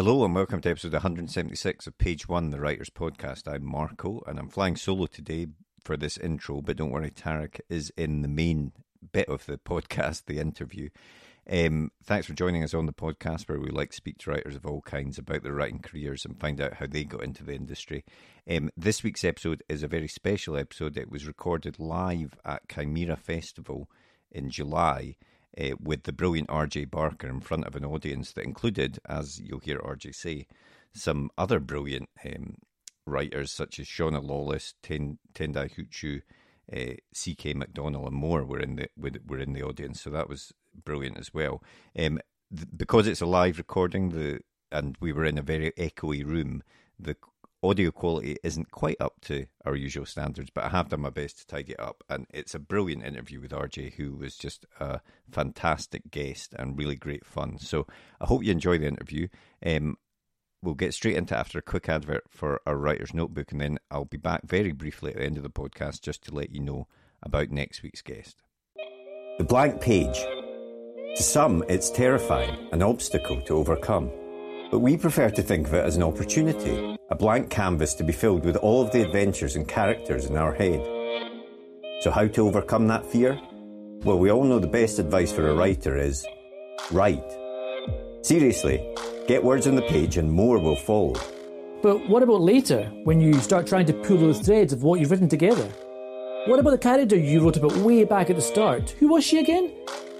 Hello and welcome to episode 176 of Page One, the Writers Podcast. I'm Marco and I'm flying solo today for this intro, but don't worry, Tarek is in the main bit of the podcast, the interview. Um, thanks for joining us on the podcast where we like to speak to writers of all kinds about their writing careers and find out how they got into the industry. Um, this week's episode is a very special episode. It was recorded live at Cymera Festival in July uh, with the brilliant RJ Barker in front of an audience that included, as you'll hear RJ say, some other brilliant um, writers such as Shauna Lawless, Ten, Tendai Huchu, uh, C.K. McDonnell, and more were in the were in the audience. So that was brilliant as well. Um, th- because it's a live recording, the and we were in a very echoey room. The audio quality isn't quite up to our usual standards, but I have done my best to tidy it up. And it's a brilliant interview with RJ, who was just a fantastic guest and really great fun. So I hope you enjoy the interview. Um, we'll get straight into after a quick advert for our writer's notebook, and then I'll be back very briefly at the end of the podcast just to let you know about next week's guest. The blank page. To some, it's terrifying, an obstacle to overcome. But we prefer to think of it as an opportunity, a blank canvas to be filled with all of the adventures and characters in our head. So, how to overcome that fear? Well, we all know the best advice for a writer is write. Seriously, get words on the page and more will follow. But what about later, when you start trying to pull those threads of what you've written together? What about the character you wrote about way back at the start? Who was she again?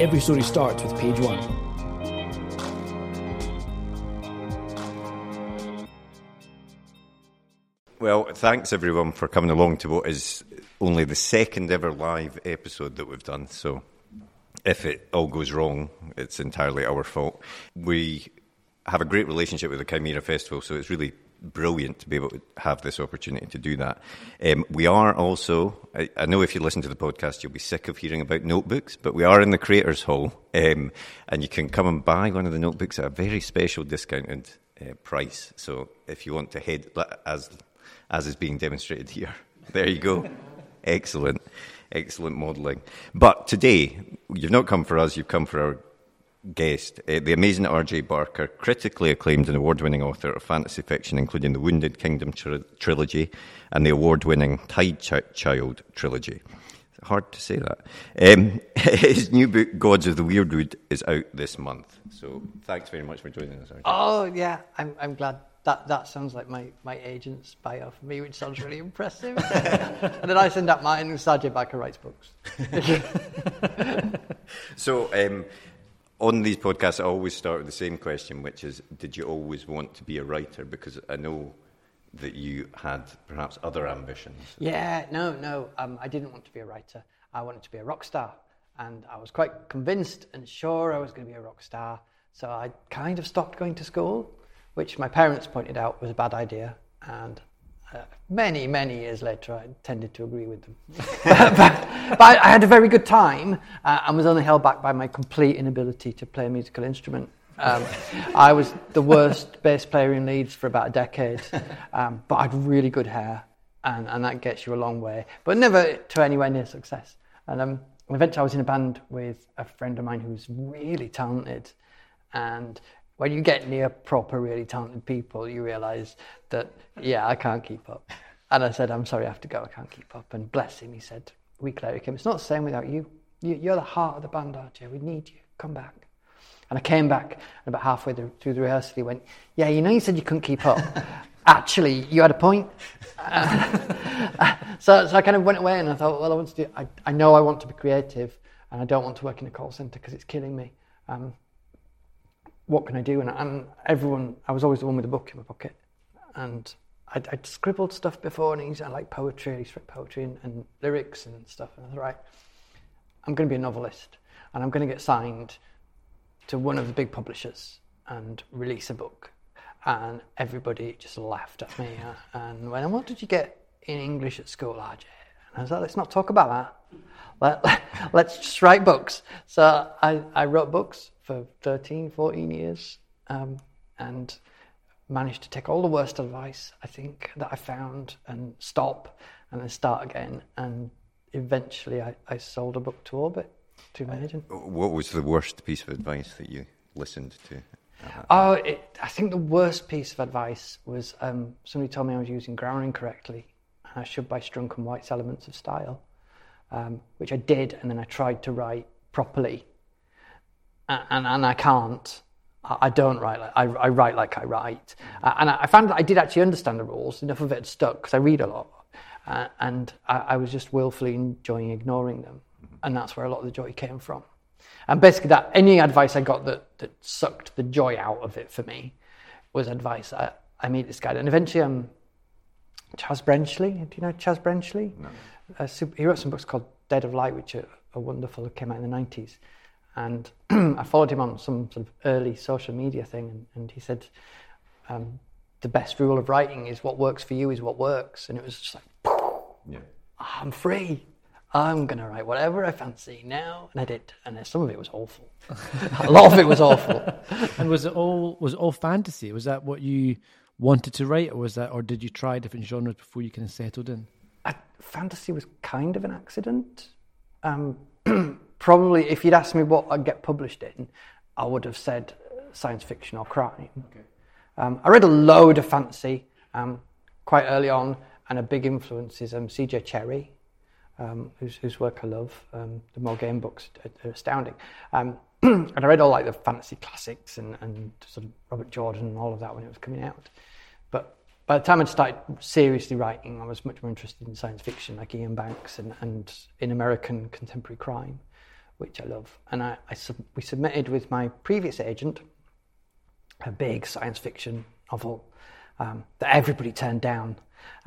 every story starts with page one. Well, thanks everyone for coming along to what is only the second ever live episode that we've done. So if it all goes wrong, it's entirely our fault. We have a great relationship with the Cymera Festival, so it's really brilliant to be able to have this opportunity to do that. Um, we are also, I, I, know if you listen to the podcast, you'll be sick of hearing about notebooks, but we are in the Creators Hall, um, and you can come and buy one of the notebooks at a very special discounted uh, price. So if you want to head, as as is being demonstrated here, there you go. Excellent, excellent modelling. But today, you've not come for us, you've come for our guest, uh, the amazing R.J. Barker, critically acclaimed and award winning author of fantasy fiction, including the Wounded Kingdom tri- trilogy and the award winning Tide Ch- Child trilogy. Hard to say that. Um, his new book, Gods of the Wyrdwood, is out this month. So thanks very much for joining us, R.J. Oh, yeah, I'm, I'm glad that, that sounds like my, my agent's bio for me, which sounds really impressive. and then I send out mine, and RJ Barker writes books. so, um, on these podcasts, I always start with the same question, which is Did you always want to be a writer? Because I know that you had perhaps other ambitions. Yeah, no, no. Um, I didn't want to be a writer. I wanted to be a rock star. And I was quite convinced and sure I was going to be a rock star. So I kind of stopped going to school which my parents pointed out was a bad idea. And Many, many years later, I tended to agree with them. but, but, but, I had a very good time uh, and was only held back by my complete inability to play a musical instrument. Um, I was the worst bass player in Leeds for about a decade, um, but I had really good hair, and, and that gets you a long way, but never to anywhere near success. And um, eventually, I was in a band with a friend of mine who's really talented, and when you get near proper, really talented people, you realise that, yeah, I can't keep up. And I said, I'm sorry, I have to go, I can't keep up. And bless him, he said, we he came, it's not the same without you. you are the heart of the band, RJ. We need you. Come back. And I came back, and about halfway through the rehearsal, he went, Yeah, you know, you said you couldn't keep up. Actually, you had a point. so, so I kind of went away and I thought, Well, I want to do, I, I know I want to be creative, and I don't want to work in a call centre because it's killing me. Um, what can I do? And, and, everyone, I was always the one with a book in my pocket. And I'd, I'd scribbled stuff before, and I like poetry, I write poetry and, and lyrics and stuff. And I thought, right, I'm going to be a novelist, and I'm going to get signed to one of the big publishers and release a book. And everybody just laughed at me uh, and went, What did you get in English at school, RJ? And I was like, Let's not talk about that. Let, let's just write books. So I, I wrote books for 13, 14 years um, and managed to take all the worst advice, I think, that I found and stop and then start again. And eventually I, I sold a book to Orbit to my agent. What was the worst piece of advice that you listened to? Oh, it, I think the worst piece of advice was um, somebody told me I was using grammar incorrectly and I should buy Strunk and White's Elements of Style, um, which I did, and then I tried to write properly, and, and, I can't. I don't write like I, I write like I write, uh, and I, I, found that I did actually understand the rules. Enough of it had stuck because I read a lot, uh, and I, I was just willfully enjoying ignoring them and that's where a lot of the joy came from. And basically, that any advice I got that, that sucked the joy out of it for me was advice I, I made this guy. And eventually, um, Chaz Brenchley, do you know Chaz Brenchley? No. Uh, he wrote some books called Dead of Light, which are, are wonderful, came out in the 90s. And I followed him on some sort of early social media thing, and, and he said, um, the best rule of writing is what works for you is what works. And it was just like, yeah. I'm free. I'm going to write whatever I fancy now. And I did. And some of it was awful. a lot of it was awful. and was it all was it all fantasy? Was that what you wanted to write, or was that, or did you try different genres before you kind of settled in? I, fantasy was kind of an accident. Um, probably, if you'd asked me what I'd get published in, I would have said science fiction or crime. Okay. Um, I read a load of fantasy um, quite early on, and a big influence is um, C.J. Cherryh um, whose, whose, work I love. Um, the Morgaine books are, astounding. Um, and I read all like the fantasy classics and, and sort of Robert Jordan and all of that when it was coming out. But by the time I'd started seriously writing, I was much more interested in science fiction, like Iain Banks, and, and in American contemporary crime, which I love. And I, I sub- we submitted with my previous agent a big science fiction novel um, that everybody turned down.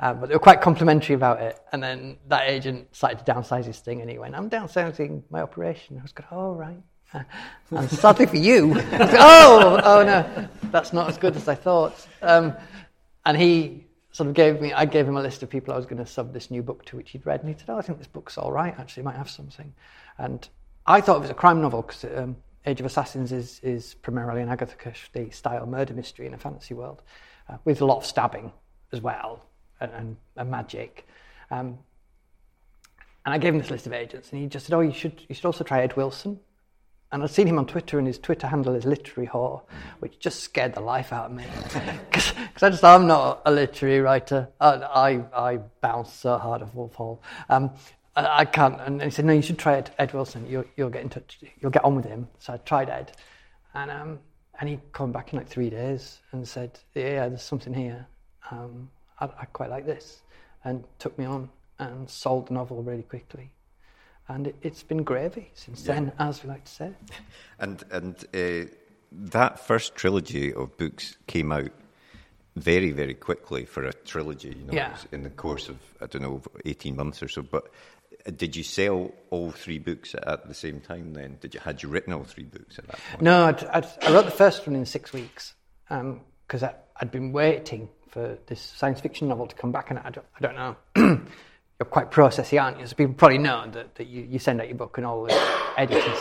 Um, but they were quite complimentary about it. And then that agent started to downsize his thing, and he went, "I'm downsizing my operation." I was going, "Oh right." Uh, and sadly for you, oh, oh no, that's not as good as I thought. Um, and he sort of gave me, I gave him a list of people I was going to sub this new book to, which he'd read, and he said, "Oh, I think this book's all right. Actually, might have something." And I thought it was a crime novel because um, Age of Assassins is is primarily an Agatha Christie style murder mystery in a fantasy world, uh, with a lot of stabbing as well and, and, and magic. Um, and I gave him this list of agents, and he just said, "Oh, you should you should also try Ed Wilson." And I'd seen him on Twitter, and his Twitter handle is literary whore, which just scared the life out of me. Because I just, I'm not a literary writer. I, I, I so hard off Wolf Hall. Um, I, I, can't. And he said, no, you should try Ed, Ed Wilson. You'll, you'll get in touch. You'll get on with him. So I tried Ed. And, um, and he came back in like three days and said, yeah, there's something here. Um, I, I quite like this, and took me on and sold the novel really quickly. And it, has been gravy since yeah. then, as we like to say. And and uh, that first trilogy of books came out very very quickly for a trilogy. You know, yeah. in the course of I don't know eighteen months or so. But did you sell all three books at the same time? Then did you had you written all three books at that point? No, I'd, I'd, i wrote the first one in six weeks because um, I'd been waiting for this science fiction novel to come back, and I don't, I don't know. You're quite processy, aren't you? So people probably know that, that you, you send out your book and all the editors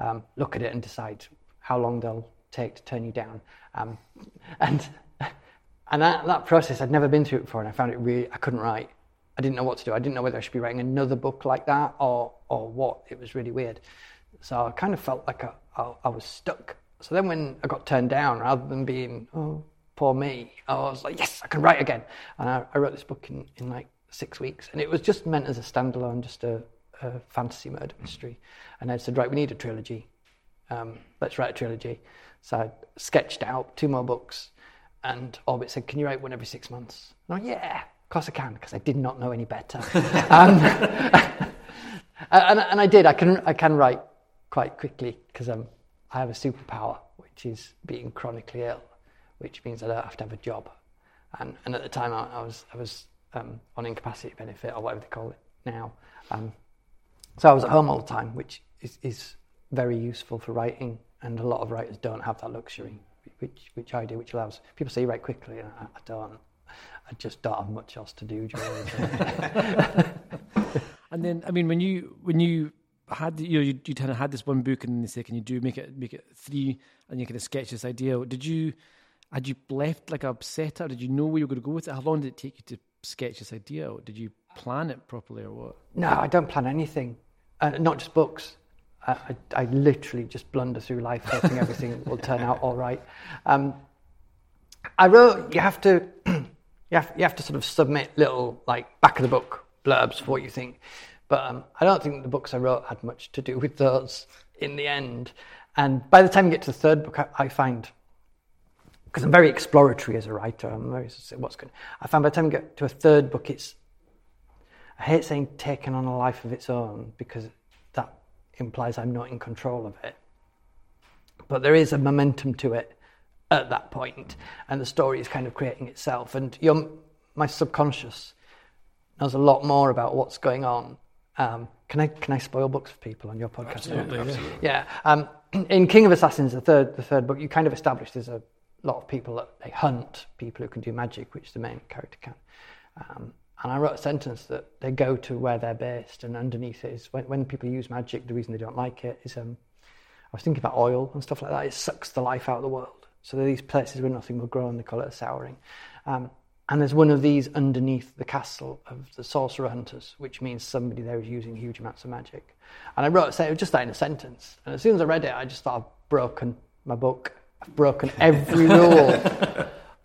um, look at it and decide how long they'll take to turn you down. Um, and and that, that process, I'd never been through it before, and I found it really, I couldn't write. I didn't know what to do. I didn't know whether I should be writing another book like that or, or what. It was really weird. So I kind of felt like I, I, I was stuck. So then when I got turned down, rather than being, oh, poor me, I was like, yes, I can write again. And I, I wrote this book in, in like six weeks. And it was just meant as a standalone, just a, a fantasy murder mystery. And I said, right, we need a trilogy. Um, let's write a trilogy. So I sketched out two more books. And Orbit said, can you write one every six months? And I went, yeah, of course I can, because I did not know any better. um, and, and, I did. I can, I can write quite quickly because um, I have a superpower, which is being chronically ill, which means I don't have to have a job. And, and at the time, I, I was, I was um, on incapacity benefit or whatever they call it now. Um, so I was at home all the time, which is, is very useful for writing, and a lot of writers don't have that luxury, which, which I do, which allows people say you write quickly, and I, I don't. I just don't have much else to do during the day. and then, I mean, when you when you had you know you, you kind of had this one book, and say, "Can you do make it make it three? And you kind of sketch this idea. Did you had you left like upset, or did you know where you were going to go with it? How long did it take you to sketch this idea out? Did you plan it properly, or what? No, I don't plan anything. Uh, not just books. I, I, I, literally just blunder through life, hoping everything will turn out all right. Um, I wrote. You have to you have, you have to sort of submit little like back of the book blurbs for what you think. But um, I don't think the books I wrote had much to do with those in the end. And by the time you get to the third book, I, I find because I'm very exploratory as a writer. I'm very what's good. I find by the time you get to a third book, it's I hate saying taken on a life of its own because that implies I'm not in control of it. But there is a momentum to it at that point, and the story is kind of creating itself. And your, my subconscious knows a lot more about what's going on. Um, can I can I spoil books for people on your podcast? Absolutely, yeah. yeah. Um, in King of Assassins, the third the third book, you kind of establish there's a lot of people that they hunt people who can do magic, which the main character can. Um, and I wrote a sentence that they go to where they're based, and underneath it is when, when people use magic, the reason they don't like it is um, I was thinking about oil and stuff like that. It sucks the life out of the world. So there are these places where nothing will grow, and they call it a souring. Um, and there's one of these underneath the castle of the sorcerer hunters, which means somebody there is using huge amounts of magic. And I wrote it just that in a sentence. And as soon as I read it, I just thought I've broken my book. I've broken every rule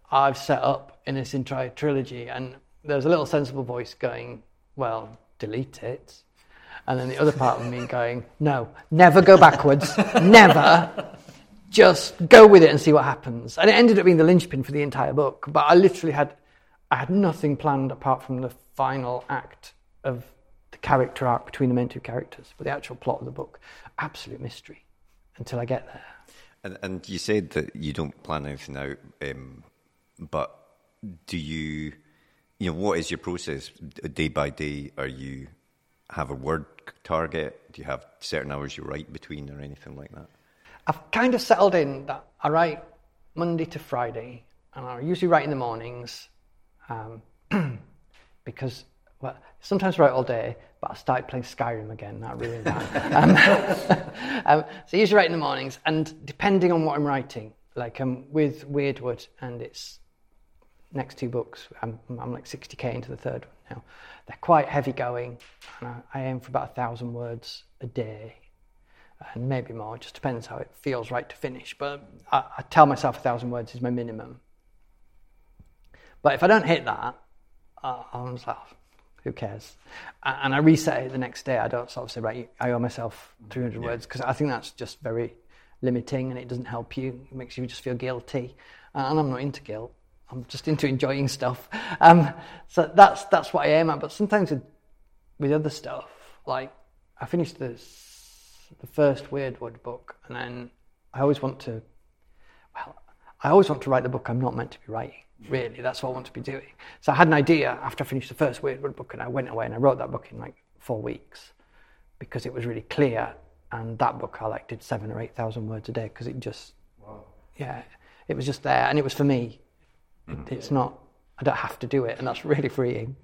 I've set up in this entire trilogy. And there's a little sensible voice going, well, delete it. And then the other part of me going, no, never go backwards, never just go with it and see what happens. And it ended up being the linchpin for the entire book. But I literally had, I had nothing planned apart from the final act of the character arc between the main two characters. But the actual plot of the book, absolute mystery until I get there. And, and you said that you don't plan anything out, um, but do you, you know, what is your process day by day? Are you have a word target? Do you have certain hours you write between or anything like that? I've kind of settled in that I write Monday to Friday, and I usually write in the mornings um, because well, sometimes I write all day, but I started playing Skyrim again. That ruined that. um, um, so I usually write in the mornings, and depending on what I'm writing, like um, with Wyrdwood and its next two books, I'm, I'm like 60k into the third one now. They're quite heavy going, and I, I aim for about a thousand words a day and maybe more. It just depends how it feels right to finish. But I, I tell myself a thousand words is my minimum. But if I don't hit that, uh, I'm just like, who cares? And I reset it the next day. I don't sort of say, right, I owe myself 300 yeah. words because I think that's just very limiting and it doesn't help you. It makes you just feel guilty. And I'm not into guilt. I'm just into enjoying stuff. Um, so that's that's what I aim at. But sometimes with, with other stuff, like I finished this the first Wyrdwood book, and then I always want to, well, I always want to write the book I'm not meant to be writing. Really, that's what I want to be doing. So I had an idea after I finished the first Wyrdwood book, and I went away and I wrote that book in like four weeks because it was really clear. And that book I like did seven or eight thousand words a day because it just, wow. yeah, it was just there, and it was for me. Mm-hmm. It's not I don't have to do it, and that's really freeing.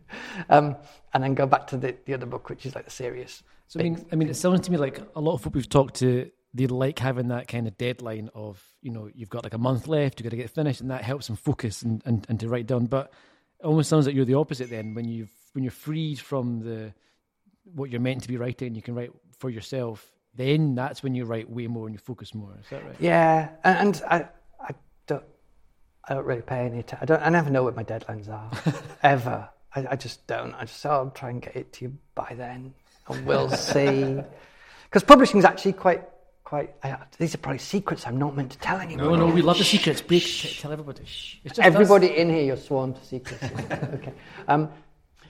Um, and then go back to the, the other book, which is like the serious. So I mean, I mean, it sounds to me like a lot of folk we've talked to, they like having that kind of deadline of, you know, you've got like a month left, you've got to get it finished, and that helps them focus and, and, and to write down. But it almost sounds like you're the opposite then. When you've when you're freed from the what you're meant to be writing, you can write for yourself. Then that's when you write way more and you focus more. Is that right? Yeah, and, and I, I don't really pay any. T- I don't. I never know what my deadlines are, ever. I, I just don't. I just say, oh, I'll try and get it to you by then, and we'll see. Because publishing is actually quite, quite. I, these are probably secrets I'm not meant to tell anyone. No, no, we love the secrets. T- tell everybody. Everybody in here, you're sworn to secrecy. okay. Um,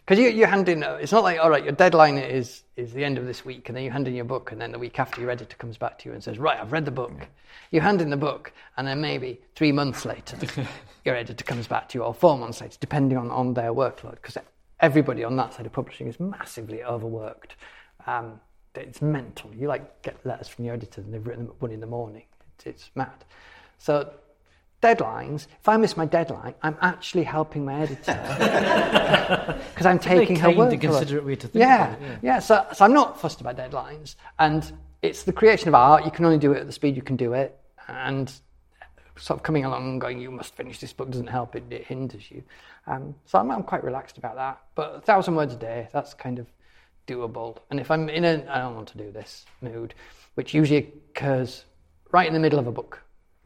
because you, you hand in, it's not like, all right, your deadline is, is the end of this week, and then you hand in your book, and then the week after your editor comes back to you and says, right, I've read the book. You hand in the book, and then maybe three months later, your editor comes back to you, or four months later, depending on, on their workload, because everybody on that side of publishing is massively overworked. Um, it's mental. You like get letters from your editors, and they've written them at one in the morning. It's, it's mad. So deadlines, if I miss my deadline, I'm actually helping my editor because I'm taking her and considerate way to think yeah, about it, yeah. yeah. So, so I'm not fussed about deadlines, and it's the creation of art. You can only do it at the speed you can do it, and sort of coming along and going, "You must finish this book," doesn't help. It, it hinders you. Um, so I'm, I'm quite relaxed about that. But a thousand words a day, that's kind of doable. And if I'm in a I don't want to do this mood, which usually occurs right in the middle of a book,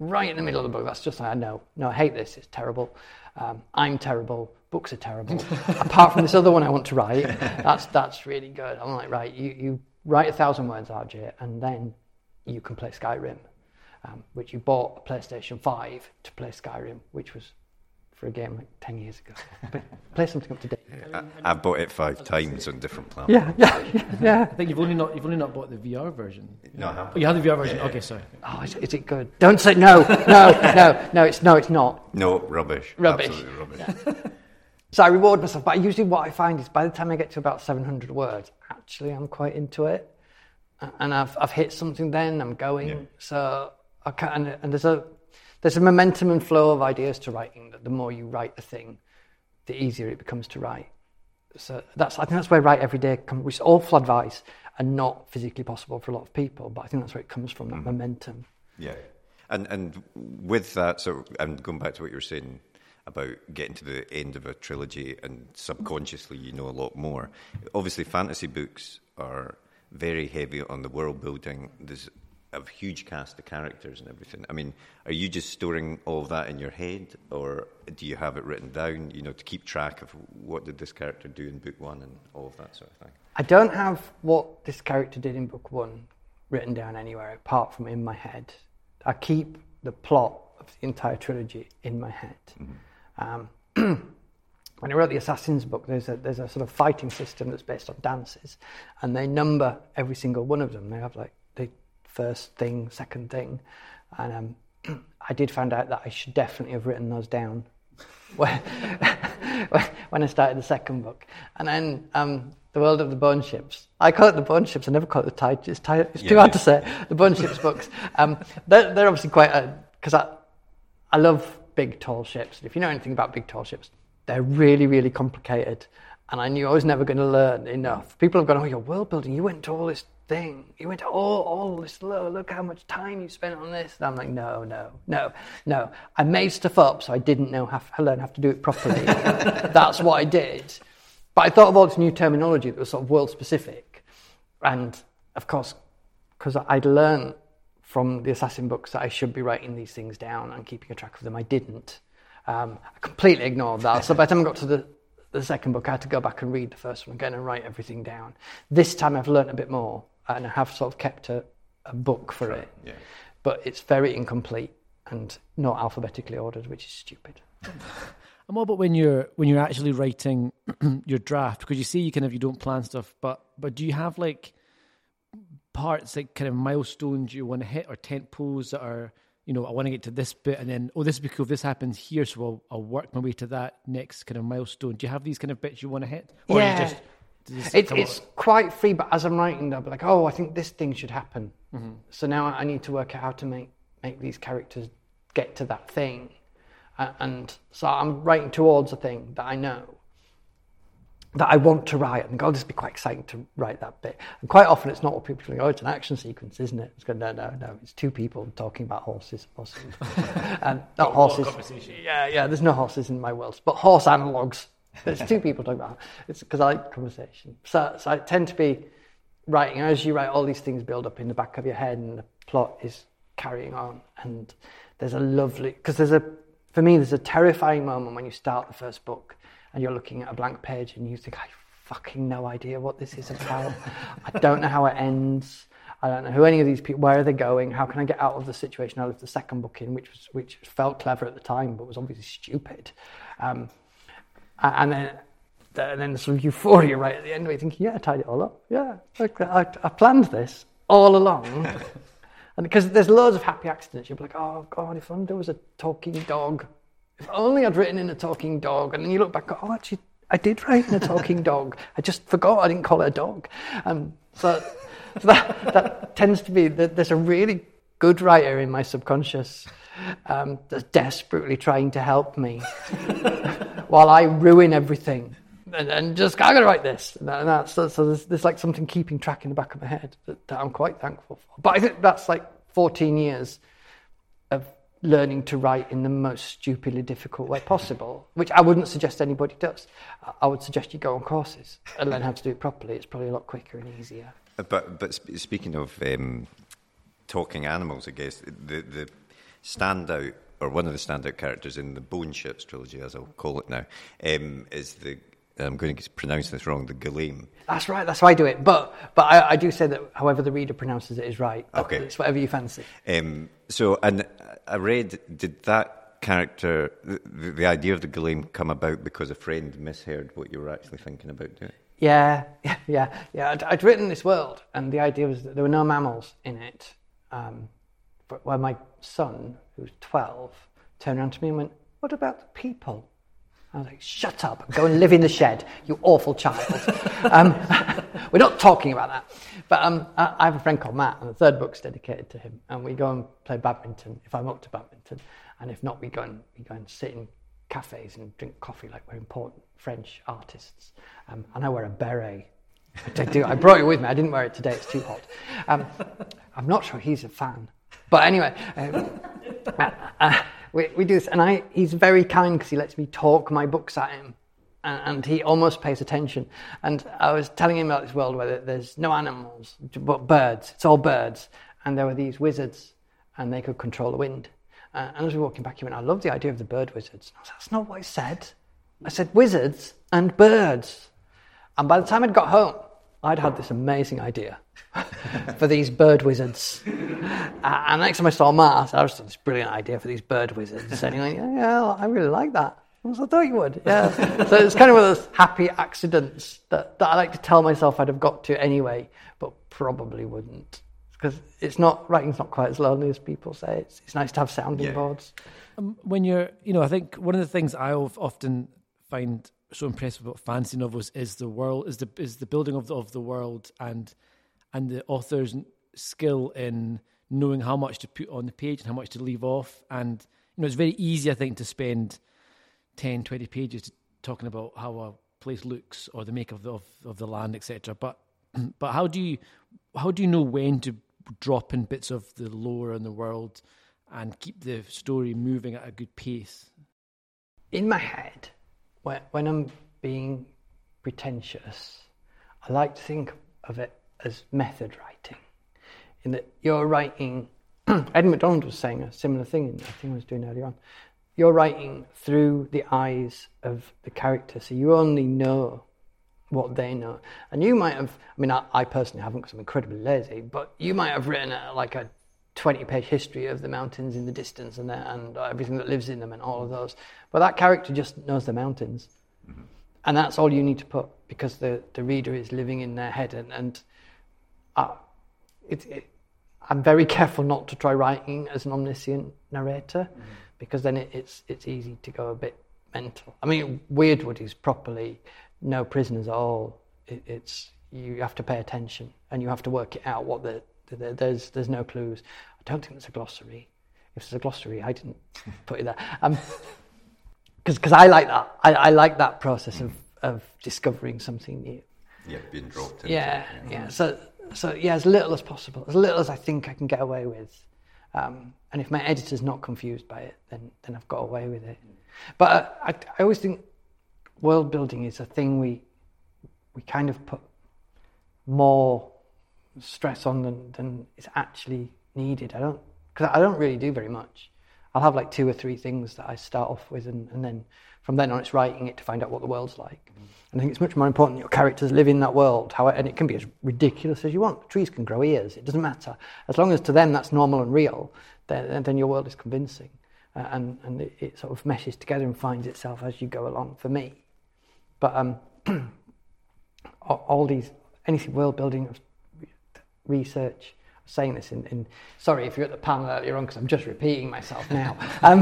right in the middle of the book, that's just like, I know, no, I hate this, it's terrible. Um, I'm terrible, books are terrible. Apart from this other one I want to write, that's, that's really good. I'm like, right, you, you write a thousand words, RJ, and then you can play Skyrim, um, which you bought a PlayStation 5 to play Skyrim, which was for a game like 10 years ago. But play something up to date. I, I've bought it five times on different platforms. Yeah, yeah, yeah. I think you've only not you've only not bought the VR version. No, I haven't. Oh, you have the VR version. Okay, sorry. Oh, is, is it good? Don't say no, no, no, no. It's no, it's not. No, rubbish. Rubbish. Absolutely rubbish. So I reward myself, but usually what I find is by the time I get to about 700 words, actually I'm quite into it, and I've I've hit something. Then I'm going. Yeah. So I can, and, and there's a there's a momentum and flow of ideas to writing. That the more you write a thing, the easier it becomes to write. So that's I think that's where write every day comes, which is awful advice and not physically possible for a lot of people. But I think that's where it comes from that mm. momentum. Yeah, and and with that, so and going back to what you were saying about getting to the end of a trilogy and subconsciously you know a lot more. Obviously, fantasy books are very heavy on the world building. There's a huge cast of characters and everything. I mean, are you just storing all that in your head, or do you have it written down? You know, to keep track of what did this character do in book one and all of that sort of thing. I don't have what this character did in book one written down anywhere apart from in my head. I keep the plot of the entire trilogy in my head. Um, when I wrote the Assassins book, there's a, there's a sort of fighting system that's based on dances, and they number every single one of them. They have like first thing, second thing, and um, I did find out that I should definitely have written those down when, when I started the second book. And then um, The World of the Bone Ships. I call it the Bone Ships, I never call it the Tide. It's, tide, it's too Yeah. hard to say. The Bone Ships books. Um, they're, they're obviously quite, because I, I love big, tall ships. And if you know anything about big, tall ships, they're really, really complicated. And I knew I was never going to learn enough. People have gone, oh, you're world building. You went to all this thing. You went to all, all this, lo- look how much time you spent on this. And I'm like, no, no, no, no. I made stuff up, so I didn't know how to learn how to do it properly. That's what I did. But I thought of all this new terminology that was sort of world specific. And of course, because I'd learned from the Assassin books that I should be writing these things down and keeping a track of them, I didn't. Um, I completely ignored that. So by the time I got to the, the second book, I had to go back and read the first one again and write everything down. This time I've learnt a bit more and I have sort of kept a, a book for it. yeah. But it's very incomplete and not alphabetically ordered, which is stupid. And what about when you're when you're actually writing your draft? Because you say you kind of you don't plan stuff, but but do you have like parts like kind of milestones you want to hit or tent poles that are you know I want to get to this bit and then oh this would be cool if this happens here so I'll, I'll work my way to that next kind of milestone. Do you have these kind of bits you want to hit? Or Yeah. you just, It's, quite free, but as I'm writing, I'll be like, oh, I think this thing should happen. Mm-hmm. So now I need to work out how to make, make these characters get to that thing. and so I'm writing towards a thing that I know that I want to write, and God, this would be quite exciting to write that bit. And quite often, it's not what people think. Oh, it's an action sequence, isn't it? It's going, no, no, no. It's two people talking about horses, and not horses. Yeah, yeah. There's no horses in my world, but horse analogues. There's two people talking about. It's because I like conversation. So, so I tend to be writing as you write. All these things build up in the back of your head, and the plot is carrying on. And there's a lovely because there's a for me there's a terrifying moment when you start the first book and you're looking at a blank page and you think, I fucking no idea what this is about. I don't know how it ends. I don't know who any of these people. Where are they going? How can I get out of the situation? I left the second book in, which was which felt clever at the time, but was obviously stupid. Um, and then and then some euphoria right at the end, where you're thinking, yeah, I tied it all up. Yeah, I, I, I planned this all along. and because there's loads of happy accidents, you'll be like, oh god, if only there was a talking dog if only I'd written in a talking dog. And then you look back, oh, actually, I did write in a talking dog. I just forgot I didn't call it a dog. Um, so, so that, that tends to be, that there's a really good writer in my subconscious um, desperately trying to help me while I ruin everything. And, and just, I gotta write this. And that's, so, so there's, there's, like something keeping track in the back of my head that, that I'm quite thankful for. But I think that's like 14 years of learning to write in the most stupidly difficult way possible, which I wouldn't suggest anybody does. I would suggest you go on courses and learn how to do it properly. It's probably a lot quicker and easier. Uh, but but speaking of um, talking animals, I guess the the standout or one of the standout characters in the Bone Ships trilogy, as I'll call it now, um, is the I'm going to pronounce this wrong, the gullaime. That's right, that's how I do it. But but I, I do say that however the reader pronounces it is right. Okay. It's whatever you fancy. Um, so, and I read, did that character, the, the idea of the gullaime come about because a friend misheard what you were actually thinking about doing? Yeah, yeah, yeah. yeah. I'd, I'd written this world, and the idea was that there were no mammals in it. Um, when my son, who was 12, turned around to me and went, What about the people? I was like, shut up, go and live in the shed, you awful child. Um, we're not talking about that. But um, I have a friend called Matt, and the third book's dedicated to him. And we go and play badminton if I'm up to badminton. And if not, we go and, we go and sit in cafes and drink coffee like we're important French artists. Um, and I wear a beret. I do. I brought it with me. I didn't wear it today, it's too hot. Um, I'm not sure he's a fan. But anyway, um, uh, uh, we, we do this, and I, he's very kind because he lets me talk my books at him, and, and, he almost pays attention. And I was telling him about this world where there's no animals, but birds. It's all birds, and there were these wizards, and they could control the wind. Uh, and as we were walking back, he went, "I love the idea of the bird wizards." I was like, "That's not what I said. I said wizards and birds." And by the time I'd got home, I'd had this amazing idea for these bird wizards. Uh, and next time I saw Matt, I was this brilliant idea for these bird wizards. And he went, yeah, yeah, I really like that. I thought you would. Yeah. so it's kind of one of those happy accidents that, that I like to tell myself I'd have got to anyway, but probably wouldn't. Because it's not, writing's not quite as lonely as people say. It's, it's nice to have sounding yeah. boards. Um, when you're, you know, I think one of the things I often find so impressive about fantasy novels is the world, is the, is the building of the, of the world and, and the author's skill in knowing how much to put on the page and how much to leave off. And, you know, it's very easy, I think, to spend 10, 20 pages talking about how a place looks or the make of the, of, of the land, etc. But, but how do you, how do you know when to drop in bits of the lore in the world and keep the story moving at a good pace? In my head, when, when I'm being pretentious, I like to think of it as method writing in that you're writing. Ed McDonald was saying a similar thing in the thing I was doing earlier on. You're writing through the eyes of the character, so you only know what they know. And you might have, I mean, I, I personally haven't because I'm incredibly lazy, but you might have written a, like a 20 page history of the mountains in the distance and, and everything that lives in them and all of those. But that character just knows the mountains. Mm-hmm. And that's all you need to put because the, the reader is living in their head. And, and uh, it, it, I'm very careful not to try writing as an omniscient narrator mm. because then it, it's it's easy to go a bit mental. I mean, Wyrdwood is properly no prisoners at all. It, it's you have to pay attention and you have to work it out. What the, there's there's no clues. I don't think there's a glossary. If there's a glossary, I didn't put it there. Um, because I like that. I, I like that process of, of discovering something new. Yeah, being dropped. Yeah, yeah, yeah. So, so yeah, as little as possible, as little as I think I can get away with. Um, and if my editor's not confused by it, then then I've got away with it. But uh, I, I always think world building is a thing we we kind of put more stress on than, than is actually needed. I don't because I don't really do very much. I'll have like two or three things that I start off with, and, and then from then on, it's writing it to find out what the world's like. Mm. And I think it's much more important your characters live in that world, how, and it can be as ridiculous as you want. Trees can grow ears, it doesn't matter. As long as to them that's normal and real, then, then your world is convincing. Uh, and and it, it, sort of meshes together and finds itself as you go along for me. But um, all, all these, anything world building, research, saying this in, in, sorry if you're at the panel earlier on because I'm just repeating myself now. um,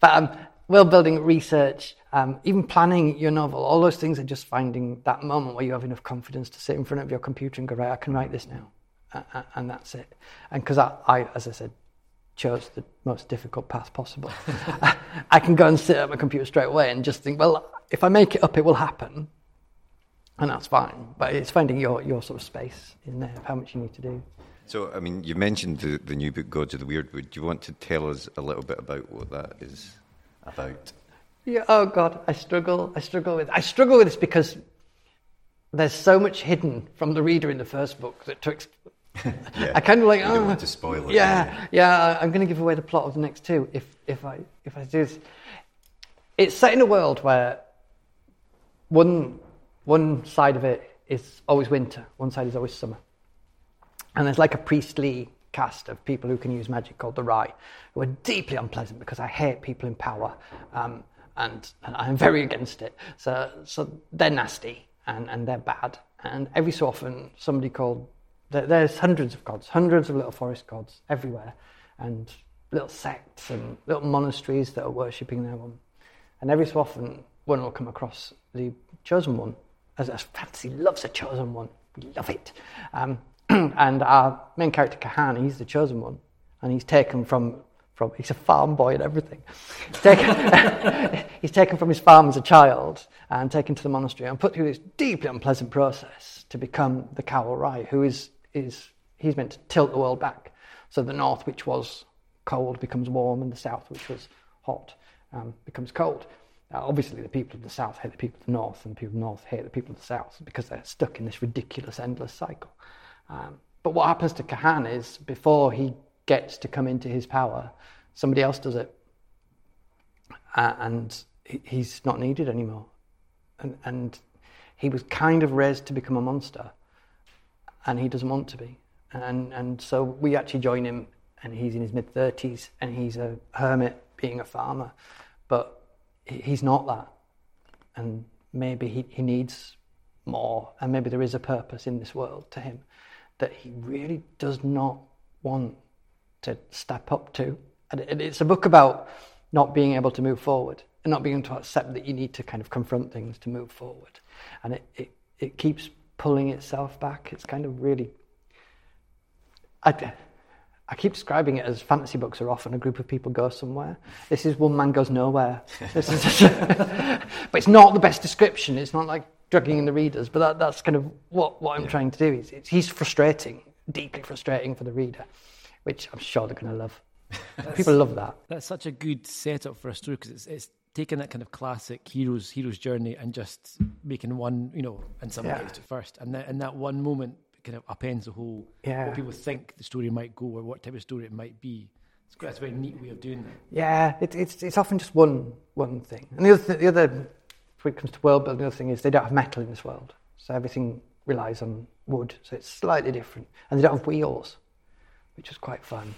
but um, world building research, um, even planning your novel, all those things are just finding that moment where you have enough confidence to sit in front of your computer and go, right, I can write this now. Uh, and that's it. And because I, I, as I said, chose the most difficult path possible, I can go and sit at my computer straight away and just think, well, if I make it up, it will happen. And that's fine. But it's finding your, your sort of space in there of how much you need to do. So, I mean, you mentioned the, the new book, Gods of the Wyrdwood. Do you want to tell us a little bit about what that is about? Yeah. Oh God, I struggle. I struggle with. I struggle with this because there's so much hidden from the reader in the first book that to. yeah. I kind of like. You oh, to spoil it. Yeah, yeah. I'm going to give away the plot of the next two if if I if I do this. It's set in a world where one one side of it is always winter, one side is always summer. And there's like a priestly cast of people who can use magic called the Rai, who are deeply unpleasant because I hate people in power um, and, and, I'm very against it. So, so they're nasty and, and they're bad. And every so often, somebody called, there, there's hundreds of gods, hundreds of little forest gods everywhere, and little sects and little monasteries that are worshipping their one. And every so often, one will come across the chosen one, as, as fantasy loves a chosen one. We love it. Um, and our main character Kahan, he's the chosen one, and he's taken from from he's a farm boy and everything. He's taken, he's taken from his farm as a child and taken to the monastery and put through this deeply unpleasant process to become the Cowl-Rai, who is is he's meant to tilt the world back. So the north, which was cold, becomes warm, and the south, which was hot, um, becomes cold. Uh, obviously, the people of the south hate the people of the north, and the people of the north hate the people of the south because they're stuck in this ridiculous, endless cycle. Um, but what happens to Kahan is before he gets to come into his power, somebody else does it. Uh, and he's not needed anymore. And, and he was kind of raised to become a monster, and he doesn't want to be. And, and so we actually join him, and he's in his mid 30s, and he's a hermit being a farmer. But he's not that. And maybe he, he needs more, and maybe there is a purpose in this world to him that he really does not want to step up to. And it's a book about not being able to move forward and not being able to accept that you need to kind of confront things to move forward. And it, it, it keeps pulling itself back. It's kind of really. I, I keep describing it as fantasy books are often a group of people go somewhere. This is one man goes nowhere. This is just, but it's not the best description. It's not like drugging in the readers, but that, that's kind of what, what I'm yeah. trying to do. Is he's frustrating, deeply frustrating for the reader, which I'm sure they're going to love. People love that. That's such a good setup for a story because it's, it's taking that kind of classic hero's hero's journey and just making one, you know, in some yeah. ways first, and then in that one moment kind of upends the whole yeah. what people think the story might go or what type of story it might be. It's, quite, it's a very neat way of doing that. Yeah, it, it's it's often just one one thing, and the other th- the other when it comes to world building, the other thing is they don't have metal in this world. So everything relies on wood. So it's slightly different. And they don't have wheels, which is quite fun.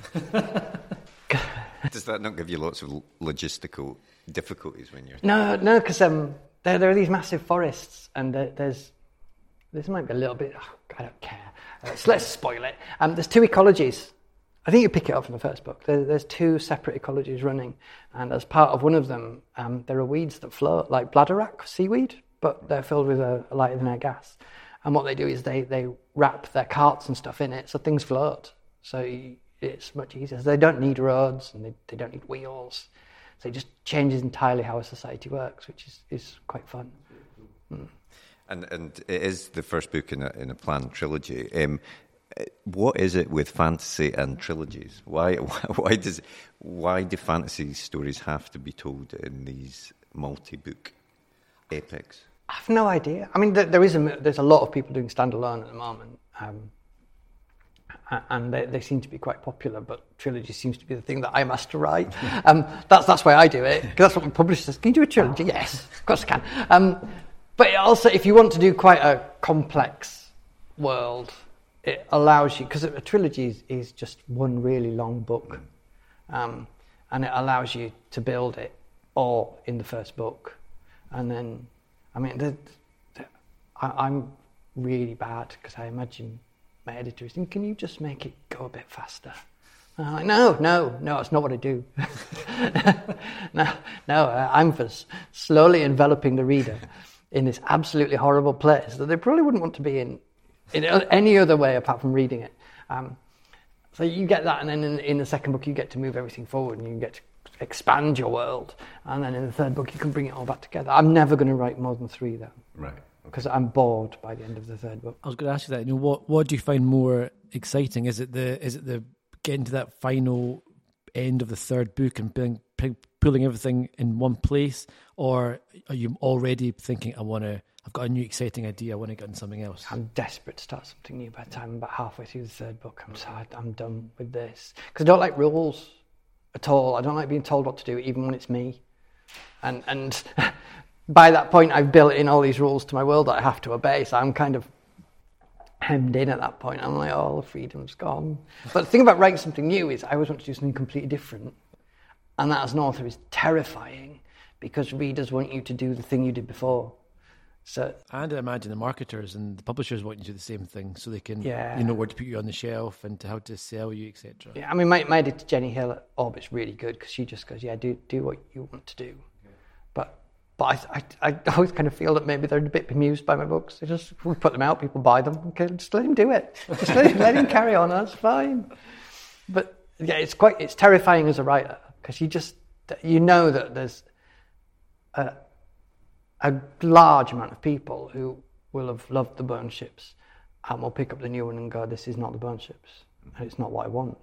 Does that not give you lots of logistical difficulties when you're. No, no, because um, there, there are these massive forests, and there, there's. This might be a little bit. Oh, I don't care. Uh, so let's spoil it. Um, there's two ecologies I think you pick it up from the first book. There, there's two separate ecologies running, and as part of one of them, um, there are weeds that float, like bladderwrack seaweed, but they're filled with a, a lighter than air gas. And what they do is they, they wrap their carts and stuff in it, so things float. So it's much easier. They don't need roads and they, they don't need wheels. So it just changes entirely how a society works, which is, is quite fun. Mm. And and it is the first book in a in a planned trilogy. Um, what is it with fantasy and trilogies? Why why does why do fantasy stories have to be told in these multi-book epics? I have no idea. I mean, there is a there's a lot of people doing standalone at the moment, um, and they, they, seem to be quite popular. But trilogy seems to be the thing that I'm asked to write. Um, that's that's why I do it because that's what my publisher says. Can you do a trilogy? Yes, of course I can. Um, but also, if you want to do quite a complex world, it allows you because a trilogy is, is, just one really long book, um, and it allows you to build it all in the first book, and then, I mean, the, the, I, am really bad because I imagine my editor is thinking, "Can you just make it go a bit faster?" I'm like, "No, no, no, it's not what I do. no, no, I'm for slowly enveloping the reader." In this absolutely horrible place that they probably wouldn't want to be in in any other way apart from reading it. Um, so you get that, and then in, in, the second book, you get to move everything forward and you get to expand your world. And then in the third book, you can bring it all back together. I'm never going to write more than three, though. Right. Because I'm bored by the end of the third book. I was going to ask you that. You know, what what do you find more exciting? Is it the is it the getting to that final end of the third book and being pulling everything in one place, or are you already thinking, I want to, I've got a new exciting idea, I want to get into something else? I'm desperate to start something new by the time I'm about halfway through the third book. I'm tired, I'm done with this. Because I don't like rules at all. I don't like being told what to do, even when it's me. And, and by that point, I've built in all these rules to my world that I have to obey, so I'm kind of hemmed in at that point. I'm like, oh, the freedom's gone. But the thing about writing something new is I always want to do something completely different. And that, as an author, is terrifying because readers want you to do the thing you did before. So, and I imagine the marketers and the publishers want you to do the same thing, so they can, yeah. you know, where to put you on the shelf and to how to sell you, etc. Yeah, I mean, my, my editor Jenny Hill at Orbit's really good because she just goes, "Yeah, do do what you want to do," but but I, I, I, always kind of feel that maybe they're a bit bemused by my books. They just we put them out, people buy them. Okay, just let him do it. Just let him, let him carry on. That's fine. But yeah, it's quite it's terrifying as a writer because you just you know that there's a, a large amount of people who will have loved the Bone Ships and will pick up the new one and go, "This is not the Bone Ships, and it's not what I want.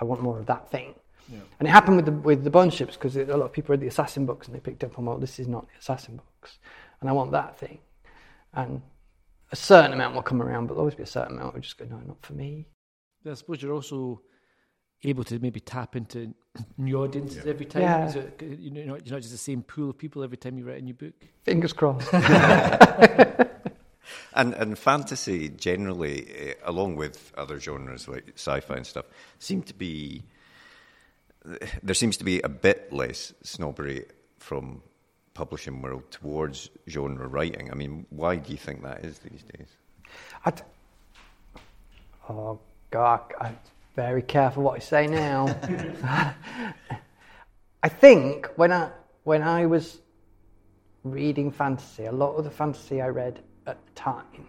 I want more of that thing." Yeah. And it happened with the with the Bone Ships because a lot of people read the assassin books and they picked up on, "Well, this is not the assassin books, and I want that thing." And a certain amount will come around, but there'll always be a certain amount who just go, "No, not for me." I suppose you're also able to maybe tap into new audiences yeah. every time? Yeah. It, you know, you're not just the same pool of people every time you write a new book? Fingers crossed. and and fantasy generally, uh, along with other genres like sci-fi and stuff, seem to be there seems to be a bit less snobbery from publishing world towards genre writing. I mean, why do you think that is these days? I'd, oh God, I, very careful what I say now. I think when I when I was reading fantasy, a lot of the fantasy I read at the time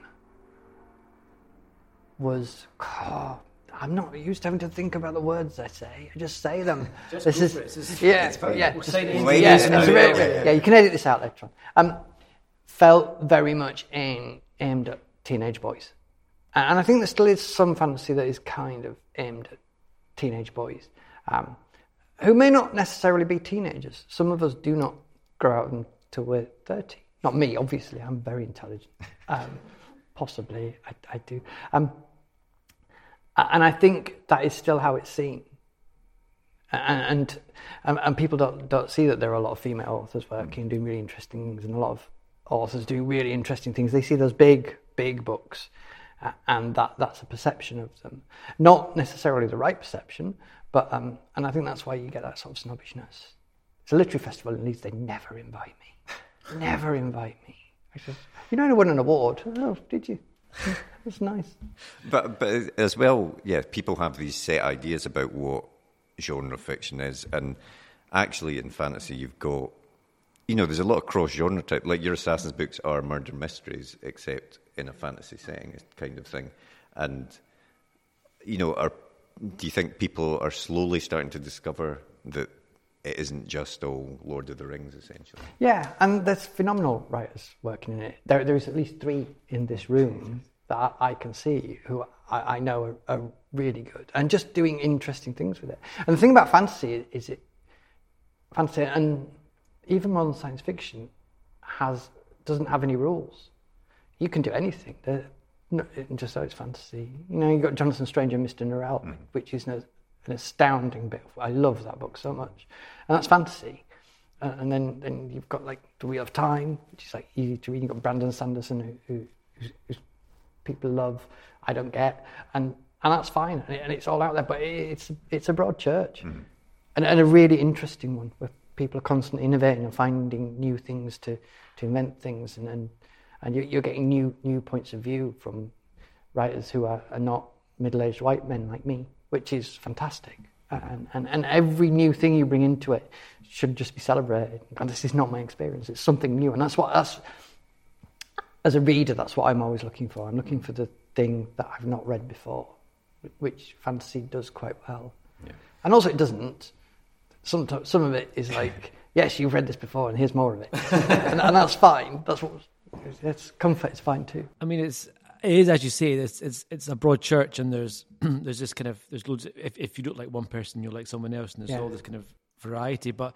was oh, I'm not used to having to think about the words I say. I just say them. Just this is, yeah, it's yeah, just, yeah, yeah, yeah, You can edit this out later on. Um, felt very much aimed aimed at teenage boys. And I think there still is some fantasy that is kind of aimed at teenage boys um, who may not necessarily be teenagers. Some of us do not grow out until we're 30. Not me, obviously, I'm very intelligent. Um, possibly, I, I do. Um, and I think that is still how it's seen. And, and, and people don't, don't see that there are a lot of female authors working, doing really interesting things, and a lot of authors doing really interesting things. They see those big, big books and that that's a perception of them, not necessarily the right perception, but um, and I think that's why you get that sort of snobbishness. It's a literary festival in Leeds; they never invite me, never invite me. I just, you know, I won an award. Oh, did you? That's nice. But but as well, yeah, people have these set ideas about what genre fiction is, and actually in fantasy, you've got you know, there's a lot of cross genre type. Like your Assassin's books are murder mysteries, except in a fantasy setting, kind of thing. And you know, are do you think people are slowly starting to discover that it isn't just all Lord of the Rings, essentially. Yeah, and there's phenomenal writers working in it. There, there is at least three in this room that I can see who I, I know are, are, really good and just doing interesting things with it. And the thing about fantasy is it fantasy and even modern science fiction has doesn't have any rules. You can do anything. No, just so it's fantasy. You know, you've got Jonathan Strange and Mr. Norrell, mm. which is an, an, astounding bit. Of, I love that book so much. And that's fantasy. Uh, and then, then you've got like The Wheel of Time, which is like easy to read. You've got Brandon Sanderson, who, who who's, who's people love, I don't get. And, and that's fine. And, it, and it's all out there. But it, it's, it's a broad church. Mm. And, and a really interesting one where people are constantly innovating and finding new things to, to invent things and, and and you're getting new new points of view from writers who are, are not middle-aged white men like me, which is fantastic. And, and, and every new thing you bring into it should just be celebrated. And this is not my experience; it's something new, and that's what that's. As a reader, that's what I'm always looking for. I'm looking for the thing that I've not read before, which fantasy does quite well. Yeah. And also, it doesn't. Some some of it is like, yes, you've read this before, and here's more of it, and, and that's fine. That's what it's comfort is fine too. I mean, it's it is as you say. It's it's it's a broad church, and there's there's this kind of there's loads. Of, if if you don't like one person, you'll like someone else, and there's yeah. all this kind of variety. But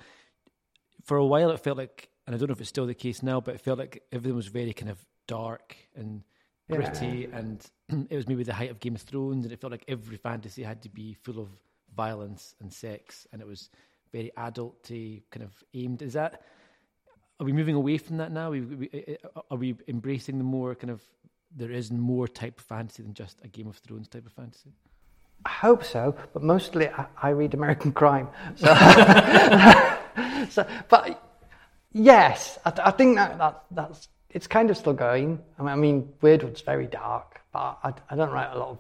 for a while, it felt like, and I don't know if it's still the case now, but it felt like everything was very kind of dark and gritty, yeah. and it was maybe the height of Game of Thrones, and it felt like every fantasy had to be full of violence and sex, and it was very adulty, kind of aimed. Is that are we moving away from that now? Are we, uh, are we embracing the more kind of there is more type of fantasy than just a Game of Thrones type of fantasy? I hope so, but mostly I, I read American crime. So, so but yes, I, I, think that, that that's it's kind of still going. I mean, I mean Wyrdwood's very dark, but I, I don't write a lot of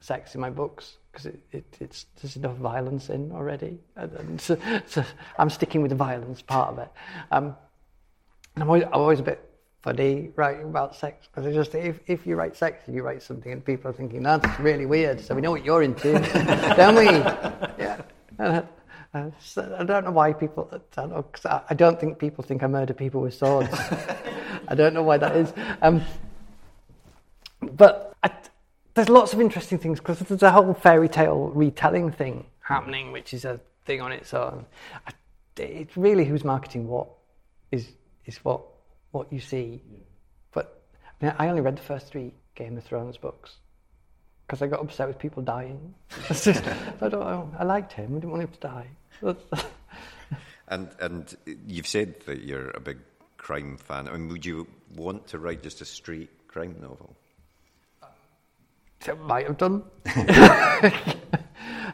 sex in my books because it, it, it's there's enough violence in already. And, and so, so, I'm sticking with the violence part of it. Um, I'm always, I'm always a bit funny writing about sex because just if, if you write sex and you write something and people are thinking that's really weird, so we know what you're into, don't we? Yeah. Uh, uh, so I don't know why people. I don't, know, I, I don't think people think I murder people with swords. I don't know why that is. Um, but there's lots of interesting things because there's a whole fairy tale retelling thing happening, which is a thing on its own. It's really who's marketing what is is what what you see. Yeah. But I, mean, I only read the first three Game of Thrones books because I got upset with people dying. I don't know. I liked him. I didn't want him to die. and and you've said that you're a big crime fan. I mean, would you want to write just a straight crime novel? I might have done.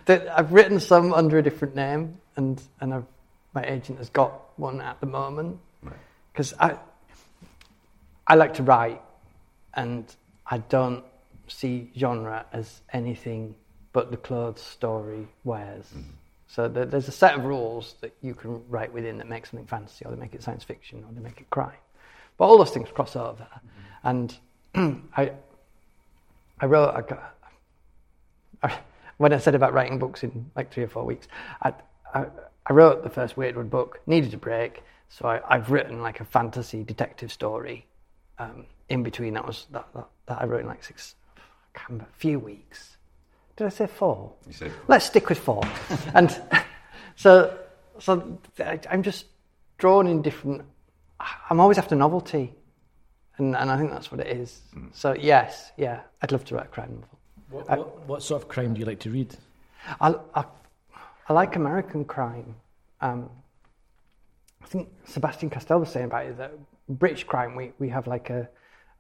I've written some under a different name, and and I've, my agent has got one at the moment because I I like to write, and I don't see genre as anything but the clothes story wears. Mm-hmm. So there's a set of rules that you can write within that make something fantasy, or they make it science fiction, or they make it crime. But all those things cross over, mm-hmm. and I I wrote I, when I said about writing books in like three or four weeks, I, I, I wrote the first Wyrdwood book, needed a break, so I, have written like a fantasy detective story. Um, in between that was that, that, that I wrote in like six, I can't remember, a few weeks. Did I say four? You said four. Let's stick with four. and so, so I, I'm just drawn in different. I'm always after novelty, and and I think that's what it is. Mm. So yes, yeah, I'd love to write a crime novel. What, what, what, sort of crime do you like to read? I, I, I like American crime. Um, I think Sebastian Castell was saying about it that British crime, we, we have like a,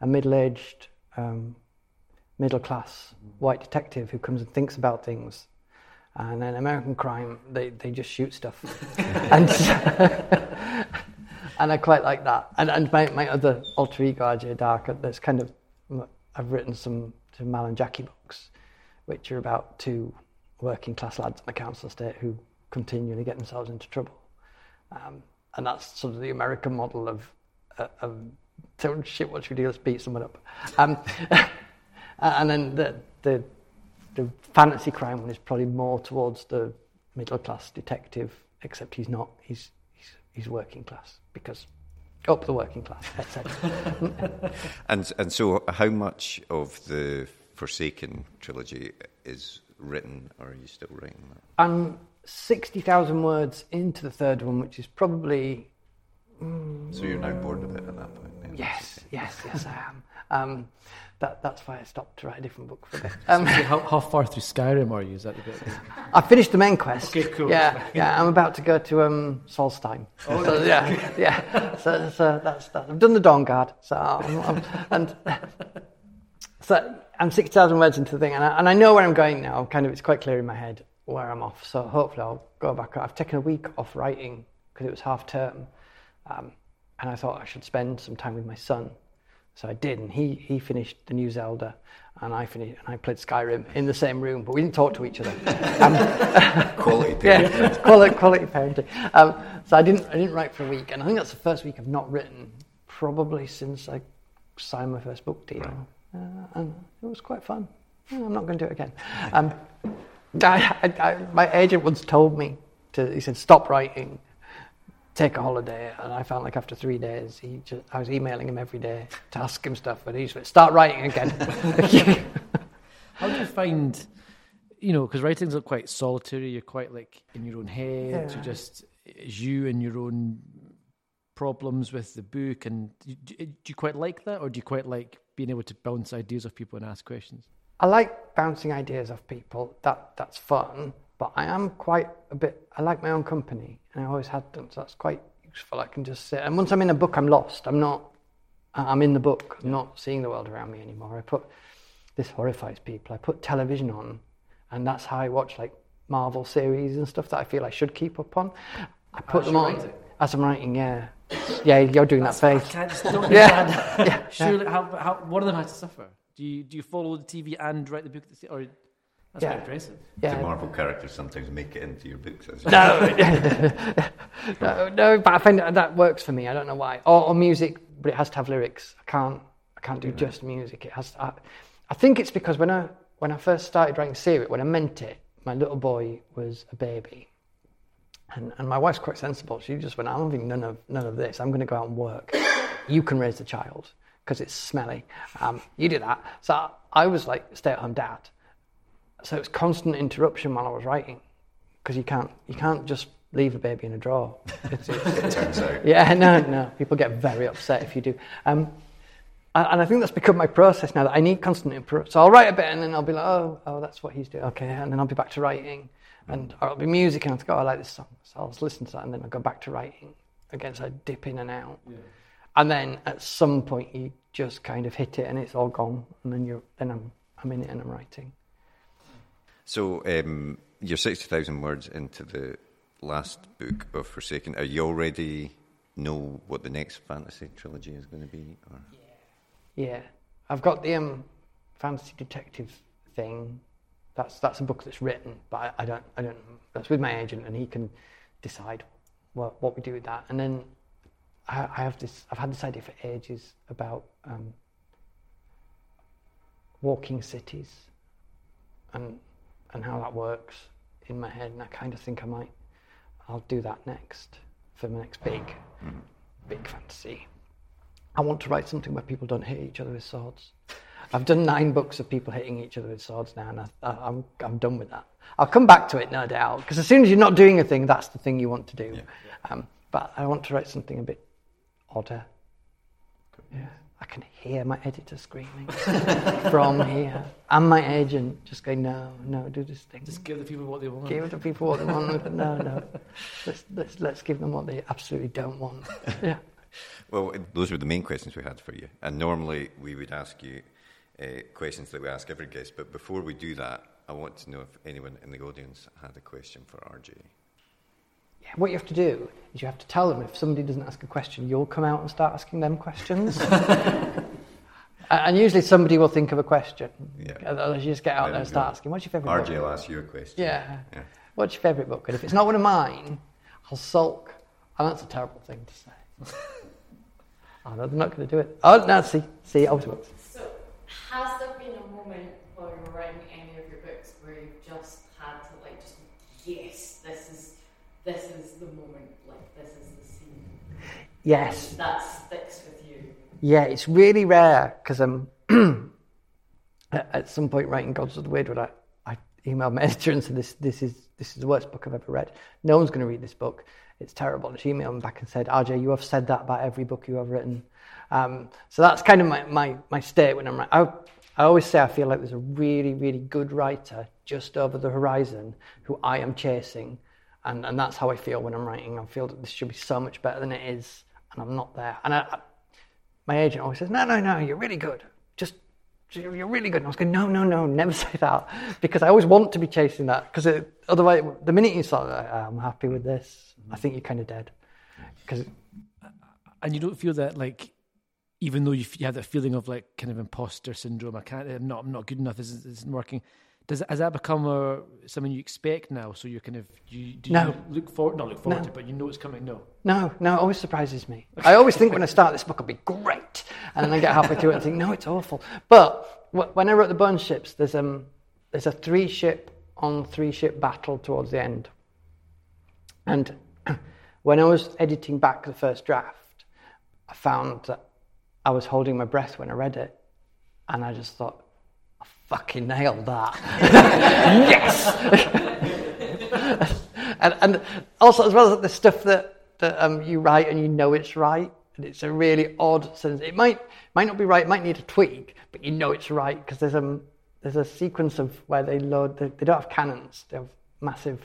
a middle aged, um, middle class white detective who comes and thinks about things. And then American crime, they, they just shoot stuff. and, and I quite like that. And, and my, my other alter ego, RJ Dark, that's kind of, I've written some, some Mal and Jackie books, which are about two working class lads on the council estate who continually get themselves into trouble. Um, and that's sort of the American model of, uh, of don't shit, what should we do? Let's beat someone up. Um, and then the, the, the fantasy crime one is probably more towards the middle class detective except he's not. He's he's working class because up the working class, etc. And and so, how much of the Forsaken trilogy is written, or are you still writing that? I'm sixty thousand words into the third one, which is probably So you're now bored of it at that point. yes, yes, yes, I am. Um, that that's why I stopped to write a different book for a bit. Um, So how, how far through Skyrim are you? Is that the bit? I finished the main quest. Okay, cool. Yeah, yeah. I'm about to go to um, Solstheim. Oh, so, yeah, yeah. So, so that's, that. I've done the Dawnguard. So I'm, I'm, and so I'm six thousand words into the thing, and I, and I know where I'm going now. Kind of, it's quite clear in my head where I'm off. So hopefully I'll go back. I've taken a week off writing because it was half term, um, and I thought I should spend some time with my son. So I did, and he he finished the new Zelda, and I finished and I played Skyrim in the same room, but we didn't talk to each other. Um, Quality yeah, quality, quality parenting. Um, so I didn't, I didn't write for a week, and I think that's the first week I've not written probably since I signed my first book deal, uh, and it was quite fun. Yeah, I'm not going to do it again. Um, I, I, I, my agent once told me to. He said, "Stop writing, take a holiday," and I felt like after three days, he just, I was emailing him every day to ask him stuff, but he said, "Start writing again." How do you find, you know, because writing's like quite solitary. You're quite like in your own head. Yeah. You're just you and your own problems with the book. And do, do you quite like that, or do you quite like being able to bounce ideas off people and ask questions? I like bouncing ideas off people. That that's fun. But I am quite a bit. I like my own company, and I always had done. So that's quite useful. I can just sit. And once I'm in a book, I'm lost. I'm not. I'm in the book. I'm not seeing the world around me anymore. I put this horrifies people. I put television on, and that's how I watch like Marvel series and stuff that I feel I should keep up on. I put As them on writing? as I'm writing. Yeah, yeah. You're doing that face. can't just don't Yeah. Yeah. Surely, how, how, one of them has to suffer. Do you do you follow the TV and write the book? The or that's Yeah. quite impressive. The Yeah. Marvel characters sometimes make it into your books. As No, no, no, but I find that, that works for me. I don't know why. Or, or music, but it has to have lyrics. I can't, I can't do just music. It has. To, I, I think it's because when I when I first started writing Syria, when I meant it, my little boy was a baby, and and my wife's quite sensible. She just went, I'm having none of none of this. I'm going to go out and work. You can raise the child because it's smelly. Um, you do that. So I was like stay at home dad. So it was constant interruption while I was writing because you can't you can't just leave a baby in a drawer. It's, it's, it turns out. yeah, no, no. People get very upset if you do. Um, and I think that's become my process now that I need constant input. So I'll write a bit and then I'll be like, oh, oh, that's what he's doing. Okay, and then I'll be back to writing, and or it'll be music and I'll go, oh, I like this song, so I'll just listen to that, and then I'll go back to writing again. So I dip in and out, and then at some point you just kind of hit it and it's all gone, and then you're then I'm I'm in it and I'm writing. So um, you're sixty thousand words into the last book of Forsaken. Are you already know what the next fantasy trilogy is going to be? Or? Yeah, I've got the um, fantasy detective thing. That's that's a book that's written, but I, I don't I don't. That's with my agent, and he can decide what what we do with that. And then I, I have this. I've had this idea for ages about um, walking cities, and and how that works in my head. And I kind of think I might. I'll do that next for my next big, big fantasy. I want to write something where people don't hit each other with swords. I've done nine books of people hitting each other with swords now, and I, I, I'm, I'm done with that. I'll come back to it, no doubt, because as soon as you're not doing a thing, that's the thing you want to do. Um, but I want to write something a bit odder. Yeah. I can hear my editor screaming from here, and my agent just going, "No, no, do this thing. Just give the people what they want. give the people what they want." no, no, let's, let's let's give them what they absolutely don't want. Yeah. Well, those were the main questions we had for you. And normally we would ask you uh, questions that we ask every guest. But before we do that, I want to know if anyone in the audience had a question for RJ. Yeah, what you have to do is you have to tell them if somebody doesn't ask a question, you'll come out and start asking them questions. and and usually somebody will think of a question. Yeah. And they'll just get out There there and start go. asking, what's your favourite RJ book? will ask you a question. Yeah. Yeah. What's your favourite book? And if it's not one of mine, I'll sulk. And that's a terrible thing to say. oh, no, they're not going to do it. Oh, no, see, see, it always works. So, has there been a moment where you were writing any of your books where you've just had to like just yes, this is the moment, like this is the scene. Yes. That sticks with you. Yeah, it's really rare because I'm at some point writing Gods of the Weird, I, I emailed my editor and said, this, this, is, this is the worst book I've ever read. No one's going to read this book. It's terrible. And she emailed me back and said, RJ, you have said that about every book you have written. Um, so that's kind of my, my, my state when I'm writing. I, I always say I feel like there's a really, really good writer just over the horizon who I am chasing. And, and that's how I feel when I'm writing. I feel that this should be so much better than it is, and I'm not there. And I, I, my agent always says, No, no, no, you're really good. Just, you're really good. And I was going, No, no, no, never say that. Because I always want to be chasing that. Because otherwise, the minute you start, "Ah, I'm happy with this, I think you're kind of dead. Because and you don't feel that like even though you, f- you have that feeling of like kind of imposter syndrome i can't i'm not i'm not good enough this isn't working does has that become a, something you expect now so you're kind of you do you No. look forward not look forward No. to it, but you know it's coming no No, no, it always surprises me. I always think when I start this book it'll be great, and then I get halfway through it and think, no, it's awful. But wh- when I wrote the Bone Ships, there's um there's a three ship on three ship battle towards the end, and when I was editing back the first draft, I found that I was holding my breath when I read it, and I just thought, fucking nailed that. yes. and, and also as well as the stuff that, that um, you write and you know it's right and it's a really odd sense it might might not be right it might need a tweak but you know it's right because there's um there's a sequence of where they load they, they don't have cannons they have massive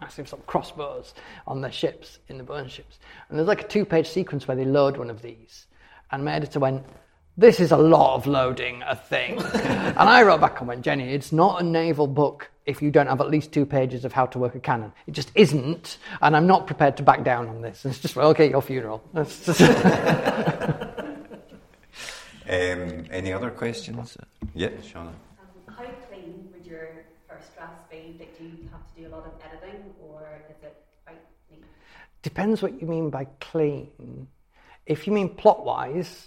massive sort of crossbows on their ships in the Bone Ships and there's like a two page sequence where they load one of these and my editor went this is a lot of loading a thing. and I wrote back and went, Jenny, it's not a naval book if you don't have at least two pages of how to work a cannon. It just isn't, and I'm not prepared to back down on this. It's just, well, okay, your funeral. Um, any other questions? Yeah, Shauna. Um, how clean would your first drafts be? Like, do you have to do a lot of editing, or is it quite neat? Depends what you mean by clean. If you mean plot wise,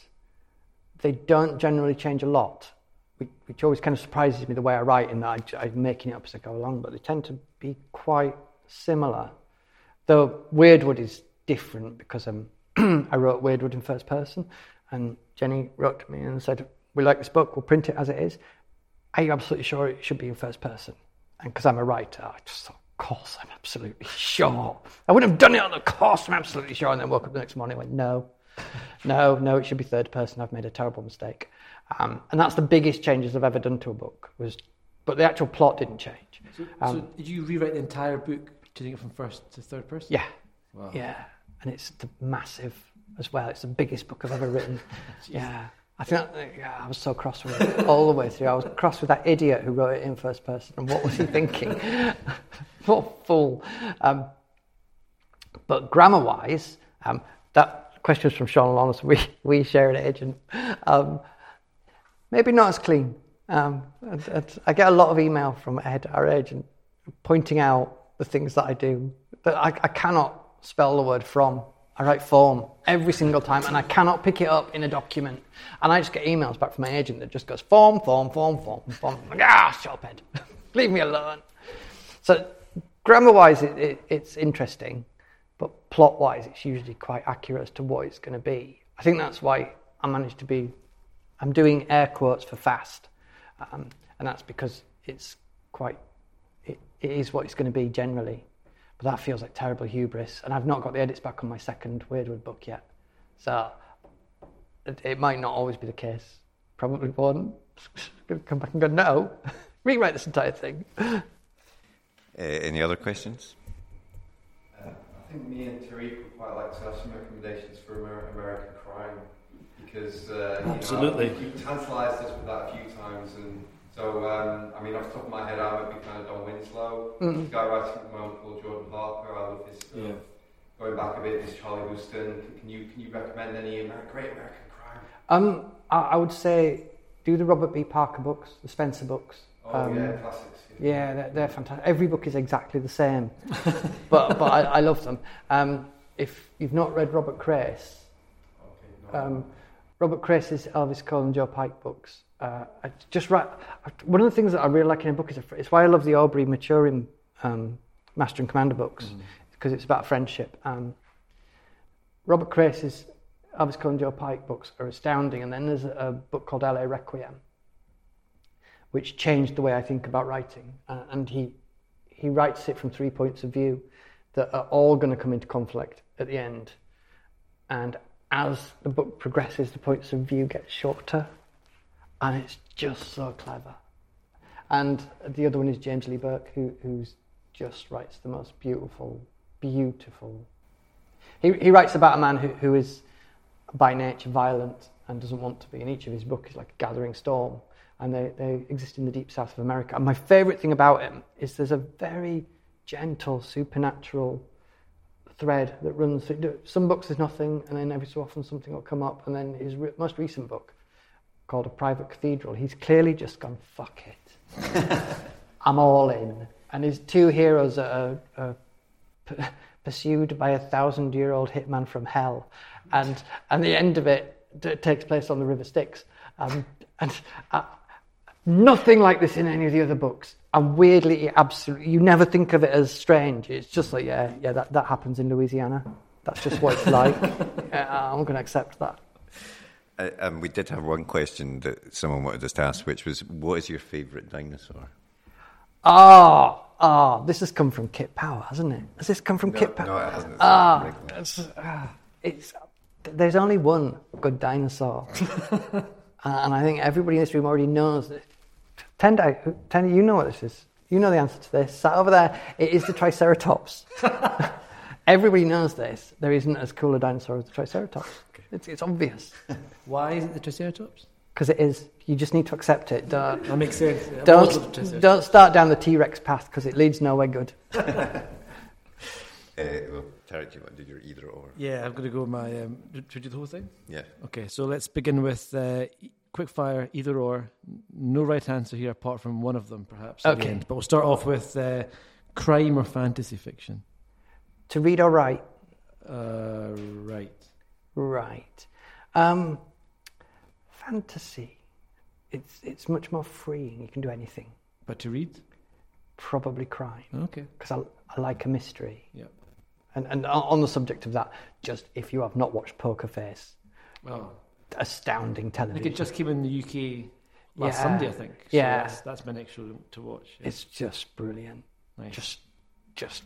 they don't generally change a lot, which, which always kind of surprises me the way I write, in that I, I'm making it up as I go along, but they tend to be quite similar. Though Wyrdwood is different because um, I wrote Wyrdwood in first person, and Jenny wrote to me and said, We like this book, we'll print it as it is. Are you absolutely sure it should be in first person? And because I'm a writer, I just thought, of course, I'm absolutely sure. I wouldn't have done it on the course, I'm absolutely sure. And then woke up the next morning and went, no, no, no, it should be third person. I've made a terrible mistake. Um, and that's the biggest changes I've ever done to a book. Was, but the actual plot didn't change. so, Um, so did you rewrite the entire book to take it from first to third person Yeah, wow. yeah. And it's the massive as well. It's the biggest book I've ever written. yeah. I think that, yeah, I was so cross with it all the way through. I was cross with that idiot who wrote it in first person. And what was he thinking? what fool. Um, but grammar wise, um, that question was from Sean Lawrence. We, we share an agent. Um, maybe not as clean. Um, and- and I get a lot of email from Ed, our agent, pointing out the things that I do. That I, I cannot spell the word from. I write form every single time, and I cannot pick it up in a document. And I just get emails back from my agent that just goes form, form, form, form, form. I'm like, ah, shut up, Ed. Leave me alone. So, grammar-wise, it, it, it's interesting, but plot-wise, it's usually quite accurate as to what it's going to be. I think that's why I managed to be. I'm doing air quotes for fast, um, and that's because it's quite. It, it is what it's going to be generally, but that feels like terrible hubris, and I've not got the edits back on my second Wyrdwood book yet, so it, it might not always be the case. Probably won't. Come back and go no, rewrite this entire thing. Any other questions? I think me and Tariq would quite like to have some recommendations for Amer- American crime because uh, you know, Absolutely. you tantalised us with that a few times, and so um, I mean, off the top of my head, I'm be kind of Don Winslow. Mhm. The guy writing at the moment called Jordan Harper. I love his stuff. Yeah. Going back a bit, is Charlie Huston. Can, can you can you recommend any Amer- great American crime? Um, I, I would say do the Robert B. Parker books, the Spenser books. Oh Um, yeah, classics. Yeah, they're, they're fantastic. Every book is exactly the same, but but I, I love them. Um, if you've not read Robert Crais, Okay, no. um, Robert Crais's Elvis Cole and Joe Pike books. Uh, I just write. One of the things that I really like in a book is it's why I love the Aubrey Maturin um, Master and Commander books because it's about friendship. Um, Robert Crais's Elvis Cohen Joe Pike books are astounding, and then there's a, a book called LA Requiem, which changed the way I think about writing. Uh, and he he writes it from three points of view that are all going to come into conflict at the end. And as the book progresses, the points of view get shorter, and it's just so clever. And the other one is James Lee Burke, who who's just writes the most beautiful, beautiful. He he writes about a man who, who is by nature violent and doesn't want to be. And each of his books is like a gathering storm, and they, they exist in the deep south of America. And my favourite thing about him is there's a very gentle, supernatural thread that runs through. Some books there's nothing, and then every so often something will come up. And then his re- most recent book, called A Private Cathedral, he's clearly just gone, fuck it. I'm all in. And his two heroes are, are p- pursued by a thousand year old hitman from hell. And, and the end of it t- takes place on the River Styx. Um, and uh, nothing like this in any of the other books. And weirdly, absolutely, you never think of it as strange. It's just like, yeah, yeah, that, that happens in Louisiana. That's just what it's like. Yeah, I'm going to accept that. Uh, um, we did have one question that someone wanted us to ask, which was, "What is your favourite dinosaur?" Ah, ah, this has come from Kit Power, hasn't it? Has this come from Kit Power? No, it hasn't. Ah, regular. it's, ah, it's there's only one good dinosaur, Uh, and I think everybody in this room already knows that. Tendai, who- Tendai, you know what this is. You know the answer to this. Sat over there, it is the Triceratops. everybody knows this. There isn't as cool a dinosaur as the Triceratops. It's, it's obvious Why is it the Triceratops? because it is. You just need to accept it. Don't, That makes sense. I've always loved the don't, don't start down the T Rex path because it leads nowhere good. Uh, well, Tarek, do you want to do your either or? Yeah, I'm going to go with my. Um, should we do the whole thing? Yeah. Okay, so let's begin with uh, quick fire, either or. No right answer here apart from one of them, perhaps. Okay. end. But we'll start off with uh, crime or fantasy fiction. To read or write? Uh, right. Right. Um, fantasy. It's, it's much more freeing. You can do anything. But to read? Probably crime. Okay. Because I, I like a mystery. Yeah. And, and on on the subject of that, just if you have not watched Poker Face, Well, astounding I think television. it just came in the UK last Yeah. Sunday, I think. So Yeah. That's, that's my next show to watch. Yeah. It's just brilliant. nice. Just, just.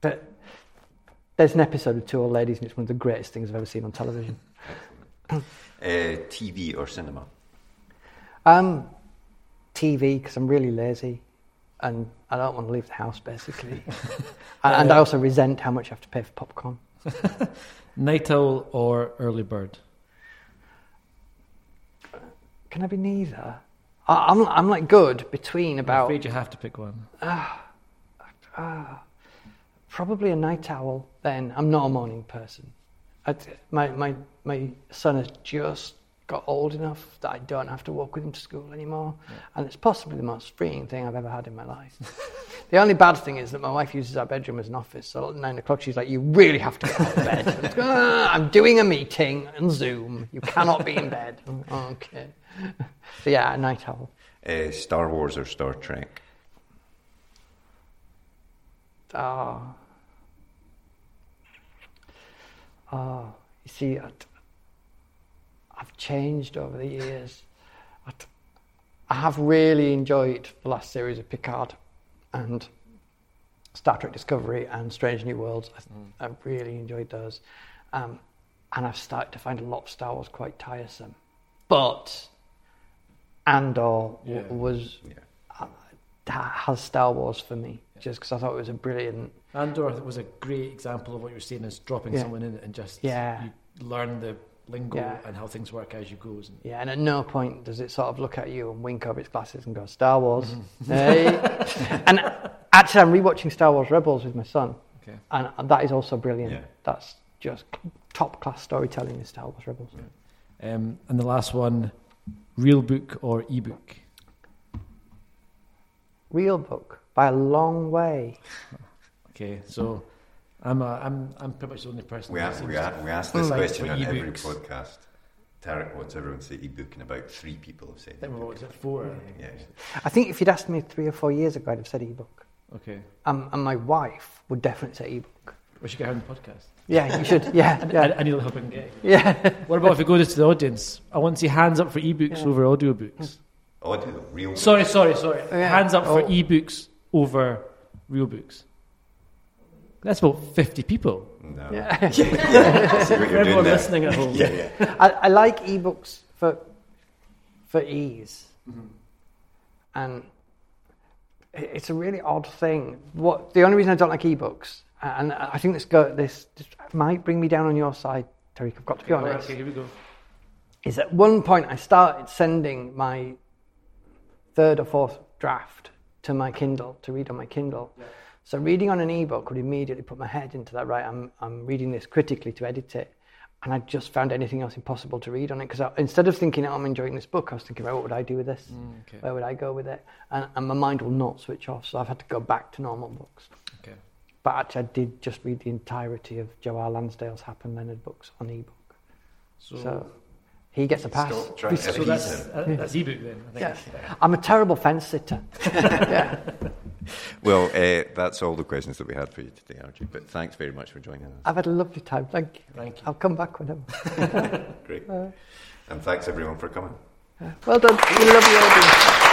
But there's an episode of Two Old Ladies, and it's one of the greatest things I've ever seen on television. Uh, TV or cinema? Um, TV because I'm really lazy, and I don't want to leave the house basically, and, and I also resent how much I have to pay for popcorn. Night owl or early bird? Can I be neither? I, I'm I'm like good between about. I'm afraid you have to pick one. probably a night owl. Then I'm not a morning person. I, my my my son has just got old enough that I don't have to walk with him to school anymore, and it's possibly the most freeing thing I've ever had in my life. the only bad thing is that my wife uses our bedroom as an office. So at nine o'clock, she's like, "You really have to get out of bed." "Ah, I'm doing a meeting on Zoom. You cannot be in bed. Okay. So yeah, a night owl. Uh, Star Wars or Star Trek? Oh. Oh, you see, I, have changed over the years. I, I have really enjoyed the last series of Picard and Star Trek Discovery and Strange New Worlds. I, I've really enjoyed those. Um, and I've started to find a lot of Star Wars quite tiresome. But Andor Yeah. was Yeah. uh, that has Star Wars for me, just because I thought it was a brilliant. Andor was a great example of what you're saying is dropping Yeah. someone in it and just Yeah. you learn the lingo Yeah. and how things work as you go. And Yeah, and at no point does it sort of look at you and wink over its glasses and go Star Wars. hey. and actually, I'm rewatching Star Wars Rebels with my son, okay. and, and that is also brilliant. Yeah. That's just top class storytelling in Star Wars Rebels. Um, and the last one, real book or ebook? Real book by a long way. Okay, so I'm a, I'm I'm pretty much the only person. We, that ask, we, ask, we ask this Like question for on every podcast. Tarek wants everyone to say ebook, and about three people have said I think we're ebook. what's it four? Yeah. I think if you'd asked me three or four years ago, I'd have said ebook. Okay. Um, and my wife would definitely say ebook. We should get her on the podcast. Yeah, you should. Yeah, I, yeah, I need a the help I can get. yeah. What about if it goes to the audience? I want to see hands up for ebooks Yeah. over audiobooks. Oh, I do real. Sorry, sorry, sorry. Oh, yeah. Hands up for Oh. ebooks over real books. That's about 50 people. No. yeah. See what you're For doing everyone listening at home. Yeah, yeah. I, I like ebooks for for ease, mm-hmm. and it's a really odd thing. What the only reason I don't like ebooks, and I think this go this, might bring me down on your side, Tariq. I've got to be Okay, honest. okay, here we go. Is at one point I started sending my third or fourth draft to my Kindle to read on my Kindle. So reading on an ebook would immediately put my head into that. Right, I'm I'm reading this critically to edit it, and I just found anything else impossible to read on it because instead of thinking oh, I'm enjoying this book, I was thinking, right, what would I do with this? Mm, okay. Where would I go with it? And, and my mind will not switch off. So I've had to go back to normal books. Okay. But actually, I did just read the entirety of Joe R. Lansdale's Hap and Leonard books on ebook. So, So he gets a pass. Stop so that's, him. uh, that's ebook then, I think. Yeah. I'm a terrible fence sitter. yeah. Well, uh, that's all the questions that we had for you today, RJ. But thanks very much for joining us. I've had a lovely time. Thank you. Thank you. I'll come back whenever. Great. And thanks everyone for coming. Well done. We love you lovely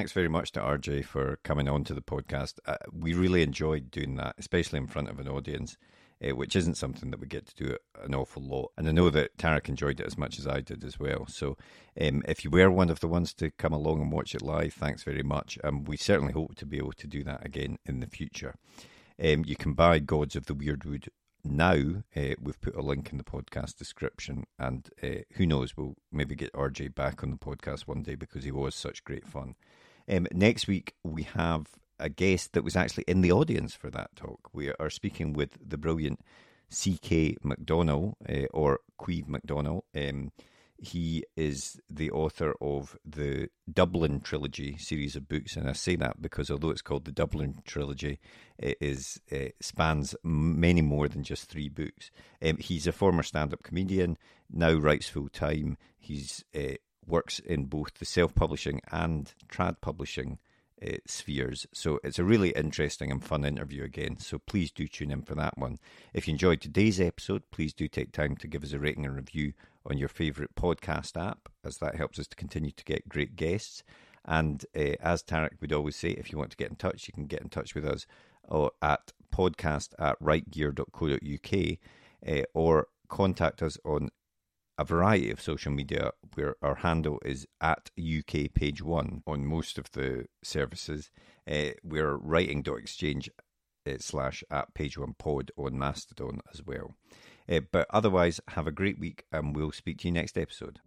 thanks very much to RJ for coming on to the podcast. Uh, we really enjoyed doing that, especially in front of an audience, uh, which isn't something that we get to do an awful lot. And I know that Tarek enjoyed it as much as I did as well. So um, if you were one of the ones to come along and watch it live, thanks very much. Um, we certainly hope to be able to do that again in the future. Um, you can buy Gods of the Wyrdwood now. Uh, we've put a link in the podcast description, and uh, who knows, we'll maybe get RJ back on the podcast one day because he was such great fun. Um, next week, we have a guest that was actually in the audience for that talk. We are speaking with the brilliant C.K. McDonnell, uh, or Caimh McDonnell. Um, he is the author of the Dublin Trilogy series of books, and I say that because although it's called the Dublin Trilogy, it is it spans many more than just three books. Um, he's a former stand-up comedian, now writes full time. He's uh, works in both the self-publishing and trad publishing uh, spheres. So it's a really interesting and fun interview again. So please do tune in for that one. If you enjoyed today's episode, please do take time to give us a rating and review on your favourite podcast app, as that helps us to continue to get great guests. And uh, as Tarek would always say, if you want to get in touch, you can get in touch with us or at podcast at writegear.co.uk uh, or contact us on a variety of social media where our handle is at UK page one on most of the services. Uh, we're writing.exchange uh, slash at page one pod on Mastodon as well. Uh, but otherwise, have a great week and we'll speak to you next episode.